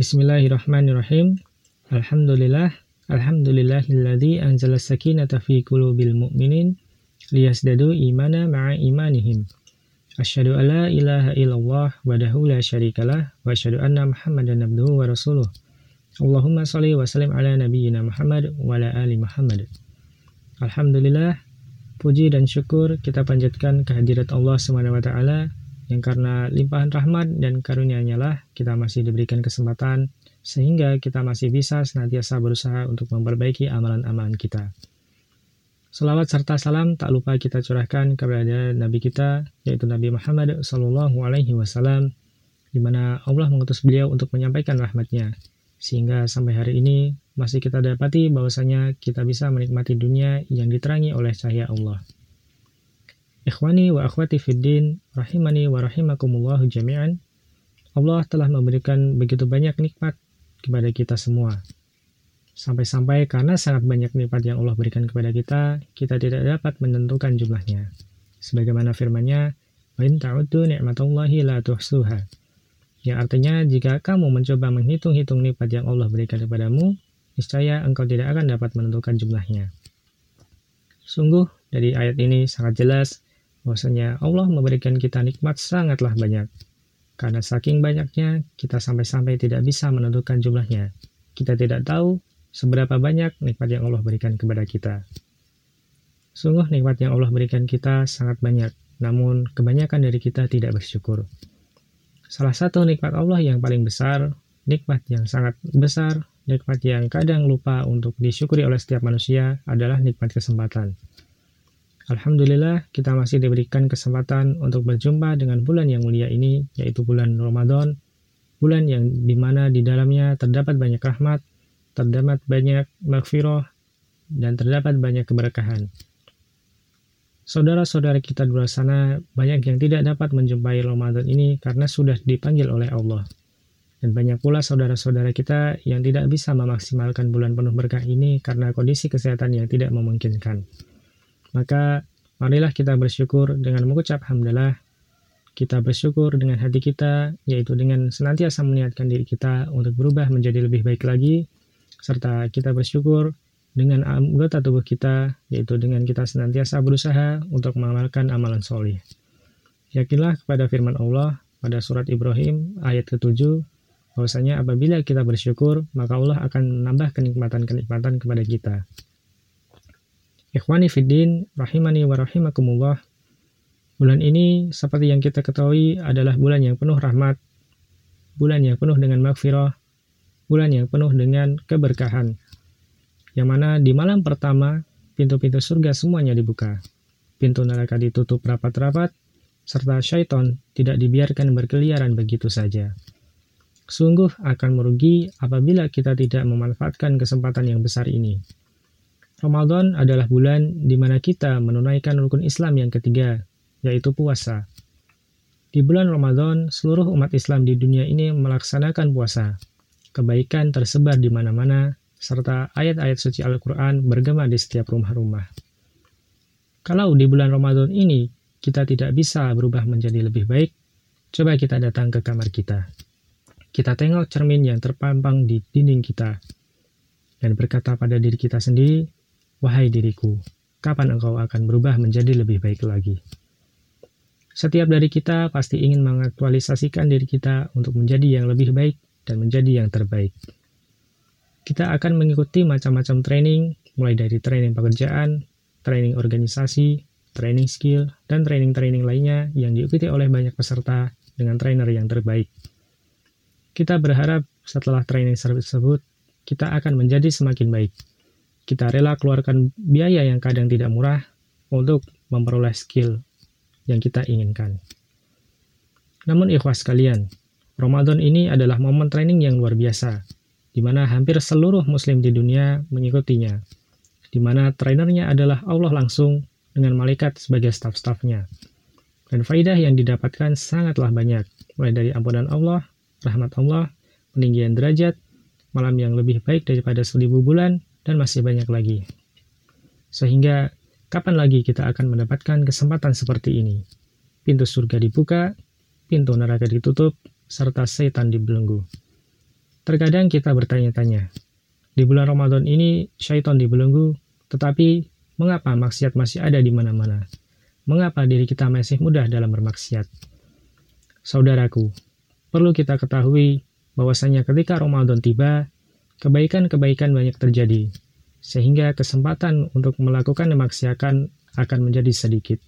Bismillahirrahmanirrahim. Alhamdulillah. Alhamdulillahilladzi anzala sakinata fi qulubil mu'minin liyasdadu imana ma'a imanihim. Asyhadu alla ilaha illallah wahdahu la syarikalah wa asyhadu anna Muhammadan abduhu wa rasuluh. Allahumma shalli wa sallim ala nabiyyina Muhammad wa ala ali Muhammad. Alhamdulillah, puji dan syukur kita panjatkan kehadirat Allah Subhanahu wa taala yang karena limpahan rahmat dan karunia-Nya lah kita masih diberikan kesempatan sehingga kita masih bisa senantiasa berusaha untuk memperbaiki amalan-amalan kita. Salawat serta salam tak lupa kita curahkan kepada Nabi kita, yaitu Nabi Muhammad Sallallahu Alaihi Wasallam, di mana Allah mengutus beliau untuk menyampaikan rahmatnya, sehingga sampai hari ini masih kita dapati bahwasanya kita bisa menikmati dunia yang diterangi oleh cahaya Allah. Ikhwani wa akhwati fiddin, rahimani wa rahimakumullahu jami'an. Allah telah memberikan begitu banyak nikmat kepada kita semua. Sampai-sampai karena sangat banyak nikmat yang Allah berikan kepada kita, kita tidak dapat menentukan jumlahnya. Sebagaimana firman-Nya, "Wa in ta'uddu ni'matallahi la tuhsuha." Yang artinya, jika kamu mencoba menghitung-hitung nikmat yang Allah berikan kepadamu, niscaya engkau tidak akan dapat menentukan jumlahnya. Sungguh, dari ayat ini sangat jelas bahwasanya Allah memberikan kita nikmat sangatlah banyak. Karena saking banyaknya, kita sampai-sampai tidak bisa menentukan jumlahnya. Kita tidak tahu seberapa banyak nikmat yang Allah berikan kepada kita. Sungguh nikmat yang Allah berikan kita sangat banyak, namun kebanyakan dari kita tidak bersyukur. Salah satu nikmat Allah yang paling besar, nikmat yang sangat besar, nikmat yang kadang lupa untuk disyukuri oleh setiap manusia adalah nikmat kesempatan. Alhamdulillah, kita masih diberikan kesempatan untuk berjumpa dengan bulan yang mulia ini, yaitu bulan Ramadan, bulan yang di mana di dalamnya terdapat banyak rahmat, terdapat banyak maghfirah, dan terdapat banyak keberkahan. Saudara-saudara kita di luar sana banyak yang tidak dapat menjumpai Ramadan ini karena sudah dipanggil oleh Allah. Dan banyak pula saudara-saudara kita yang tidak bisa memaksimalkan bulan penuh berkah ini karena kondisi kesehatan yang tidak memungkinkan. Maka marilah kita bersyukur dengan mengucap hamdalah. Kita bersyukur dengan hati kita, yaitu dengan senantiasa meniatkan diri kita untuk berubah menjadi lebih baik lagi, serta kita bersyukur dengan anggota tubuh kita, yaitu dengan kita senantiasa berusaha untuk mengamalkan amalan solih. Yakinlah kepada firman Allah pada surat Ibrahim ayat ke-7, bahwasanya apabila kita bersyukur, maka Allah akan menambah kenikmatan-kenikmatan kepada kita. Ikhwani Fiddin, rahimani wa rahimakumullah. Bulan ini, seperti yang kita ketahui, adalah bulan yang penuh rahmat, bulan yang penuh dengan maghfirah, bulan yang penuh dengan keberkahan. Yang mana di malam pertama, pintu-pintu surga semuanya dibuka. Pintu neraka ditutup rapat-rapat, serta syaitan tidak dibiarkan berkeliaran begitu saja. Sungguh akan merugi apabila kita tidak memanfaatkan kesempatan yang besar ini. Ramadan adalah bulan di mana kita menunaikan rukun Islam yang ketiga, yaitu puasa. Di bulan Ramadan, seluruh umat Islam di dunia ini melaksanakan puasa. Kebaikan tersebar di mana-mana, serta ayat-ayat suci Al-Quran bergema di setiap rumah-rumah. Kalau di bulan Ramadan ini kita tidak bisa berubah menjadi lebih baik, coba kita datang ke kamar kita. Kita tengok cermin yang terpampang di dinding kita, dan berkata pada diri kita sendiri, Wahai diriku, kapan engkau akan berubah menjadi lebih baik lagi? Setiap dari kita pasti ingin mengaktualisasikan diri kita untuk menjadi yang lebih baik dan menjadi yang terbaik. Kita akan mengikuti macam-macam training, mulai dari training pekerjaan, training organisasi, training skill, dan training-training lainnya yang diikuti oleh banyak peserta dengan trainer yang terbaik. Kita berharap setelah training tersebut, kita akan menjadi semakin baik kita rela keluarkan biaya yang kadang tidak murah untuk memperoleh skill yang kita inginkan. Namun ikhwas sekalian, Ramadan ini adalah momen training yang luar biasa, di mana hampir seluruh muslim di dunia mengikutinya, di mana trainernya adalah Allah langsung dengan malaikat sebagai staf-stafnya. Dan faidah yang didapatkan sangatlah banyak, mulai dari ampunan Allah, rahmat Allah, peninggian derajat, malam yang lebih baik daripada seribu bulan, dan masih banyak lagi. Sehingga, kapan lagi kita akan mendapatkan kesempatan seperti ini? Pintu surga dibuka, pintu neraka ditutup, serta setan dibelenggu. Terkadang kita bertanya-tanya, di bulan Ramadan ini syaitan dibelenggu, tetapi mengapa maksiat masih ada di mana-mana? Mengapa diri kita masih mudah dalam bermaksiat? Saudaraku, perlu kita ketahui bahwasanya ketika Ramadan tiba, kebaikan-kebaikan banyak terjadi, sehingga kesempatan untuk melakukan kemaksiatan akan menjadi sedikit.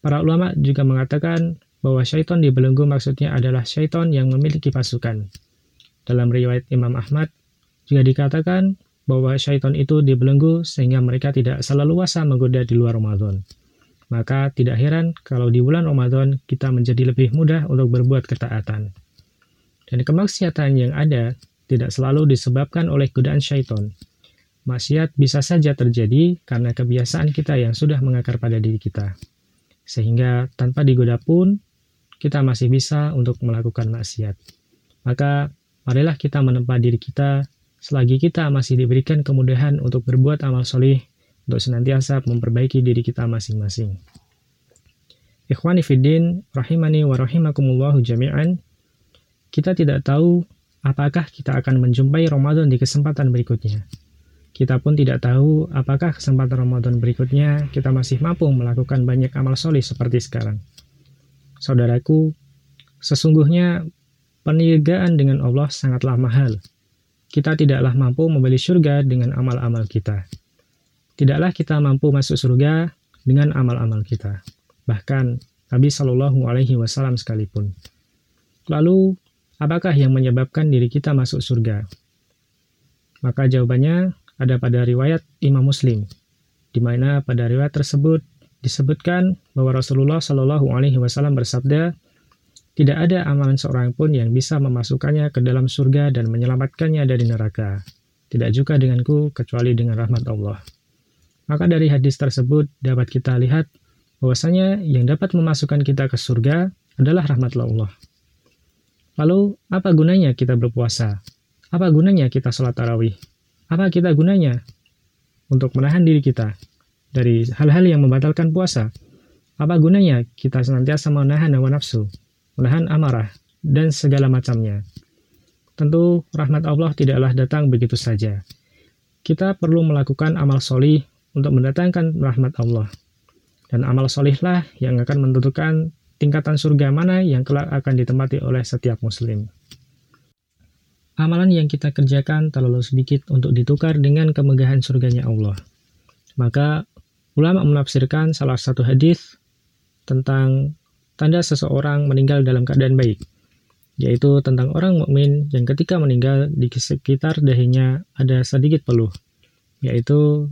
Para ulama juga mengatakan bahwa syaitan dibelenggu maksudnya adalah syaitan yang memiliki pasukan. Dalam riwayat Imam Ahmad, juga dikatakan bahwa syaitan itu dibelenggu sehingga mereka tidak selalu luasa menggoda di luar Ramadan. Maka tidak heran kalau di bulan Ramadan kita menjadi lebih mudah untuk berbuat ketaatan. Dan kemaksiatan yang ada tidak selalu disebabkan oleh godaan syaitan. Maksiat bisa saja terjadi karena kebiasaan kita yang sudah mengakar pada diri kita. Sehingga tanpa digoda pun, kita masih bisa untuk melakukan maksiat. Maka, marilah kita menempa diri kita selagi kita masih diberikan kemudahan untuk berbuat amal solih untuk senantiasa memperbaiki diri kita masing-masing. Ikhwani fiddin, rahimani wa rahimakumullahu jami'an, kita tidak tahu apakah kita akan menjumpai Ramadan di kesempatan berikutnya. Kita pun tidak tahu apakah kesempatan Ramadan berikutnya kita masih mampu melakukan banyak amal soleh seperti sekarang. Saudaraku, sesungguhnya peniagaan dengan Allah sangatlah mahal. Kita tidaklah mampu membeli surga dengan amal-amal kita. Tidaklah kita mampu masuk surga dengan amal-amal kita. Bahkan Nabi Shallallahu Alaihi Wasallam sekalipun. Lalu Apakah yang menyebabkan diri kita masuk surga? Maka jawabannya ada pada riwayat Imam Muslim, di mana pada riwayat tersebut disebutkan bahwa Rasulullah Shallallahu Alaihi Wasallam bersabda, tidak ada amalan seorang pun yang bisa memasukkannya ke dalam surga dan menyelamatkannya dari neraka. Tidak juga denganku kecuali dengan rahmat Allah. Maka dari hadis tersebut dapat kita lihat bahwasanya yang dapat memasukkan kita ke surga adalah rahmat Allah. Lalu, apa gunanya kita berpuasa? Apa gunanya kita sholat tarawih? Apa kita gunanya untuk menahan diri kita dari hal-hal yang membatalkan puasa? Apa gunanya kita senantiasa menahan hawa nafsu, menahan amarah, dan segala macamnya? Tentu, rahmat Allah tidaklah datang begitu saja. Kita perlu melakukan amal solih untuk mendatangkan rahmat Allah. Dan amal solihlah yang akan menentukan tingkatan surga mana yang kelak akan ditempati oleh setiap muslim. Amalan yang kita kerjakan terlalu sedikit untuk ditukar dengan kemegahan surganya Allah. Maka ulama menafsirkan salah satu hadis tentang tanda seseorang meninggal dalam keadaan baik, yaitu tentang orang mukmin yang ketika meninggal di sekitar dahinya ada sedikit peluh, yaitu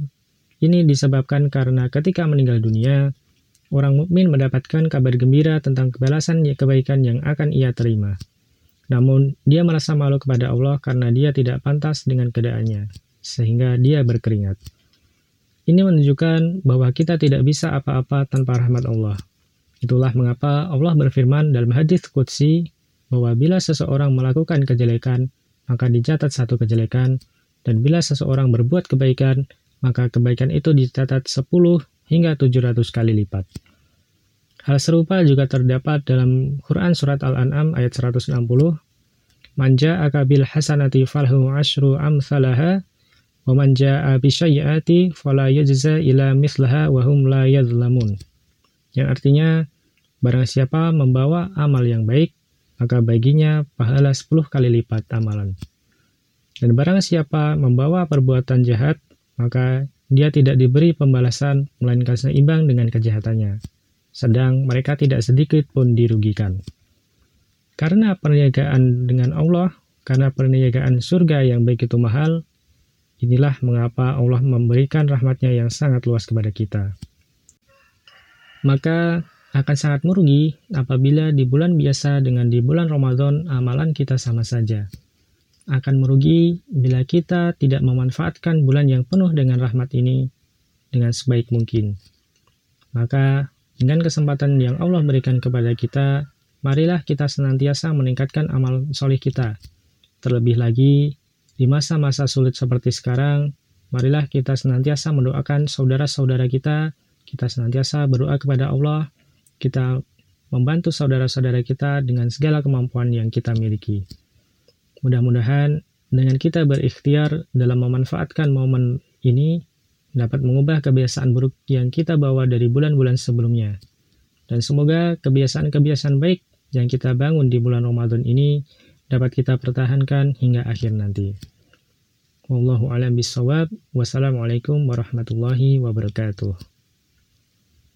ini disebabkan karena ketika meninggal dunia, orang mukmin mendapatkan kabar gembira tentang kebalasan kebaikan yang akan ia terima. Namun, dia merasa malu kepada Allah karena dia tidak pantas dengan keadaannya, sehingga dia berkeringat. Ini menunjukkan bahwa kita tidak bisa apa-apa tanpa rahmat Allah. Itulah mengapa Allah berfirman dalam hadis Qudsi bahwa bila seseorang melakukan kejelekan, maka dicatat satu kejelekan, dan bila seseorang berbuat kebaikan, maka kebaikan itu dicatat 10 hingga 700 kali lipat. Hal serupa juga terdapat dalam Quran Surat Al-An'am ayat 160. Manja akabil hasanati falhu ashru amthalaha wa manja bisyai'ati fala yajza ila mislaha wa hum la yadlamun. Yang artinya, barang siapa membawa amal yang baik, maka baginya pahala 10 kali lipat amalan. Dan barang siapa membawa perbuatan jahat, maka dia tidak diberi pembalasan, melainkan seimbang dengan kejahatannya. Sedang mereka tidak sedikit pun dirugikan. Karena perniagaan dengan Allah, karena perniagaan surga yang begitu mahal, inilah mengapa Allah memberikan rahmatnya yang sangat luas kepada kita. Maka akan sangat merugi apabila di bulan biasa dengan di bulan Ramadan amalan kita sama saja akan merugi bila kita tidak memanfaatkan bulan yang penuh dengan rahmat ini dengan sebaik mungkin. Maka, dengan kesempatan yang Allah berikan kepada kita, marilah kita senantiasa meningkatkan amal solih kita. Terlebih lagi, di masa-masa sulit seperti sekarang, marilah kita senantiasa mendoakan saudara-saudara kita, kita senantiasa berdoa kepada Allah, kita membantu saudara-saudara kita dengan segala kemampuan yang kita miliki. Mudah-mudahan dengan kita berikhtiar dalam memanfaatkan momen ini dapat mengubah kebiasaan buruk yang kita bawa dari bulan-bulan sebelumnya. Dan semoga kebiasaan-kebiasaan baik yang kita bangun di bulan Ramadan ini dapat kita pertahankan hingga akhir nanti. Wallahu a'lam bishawab. Wassalamualaikum warahmatullahi wabarakatuh.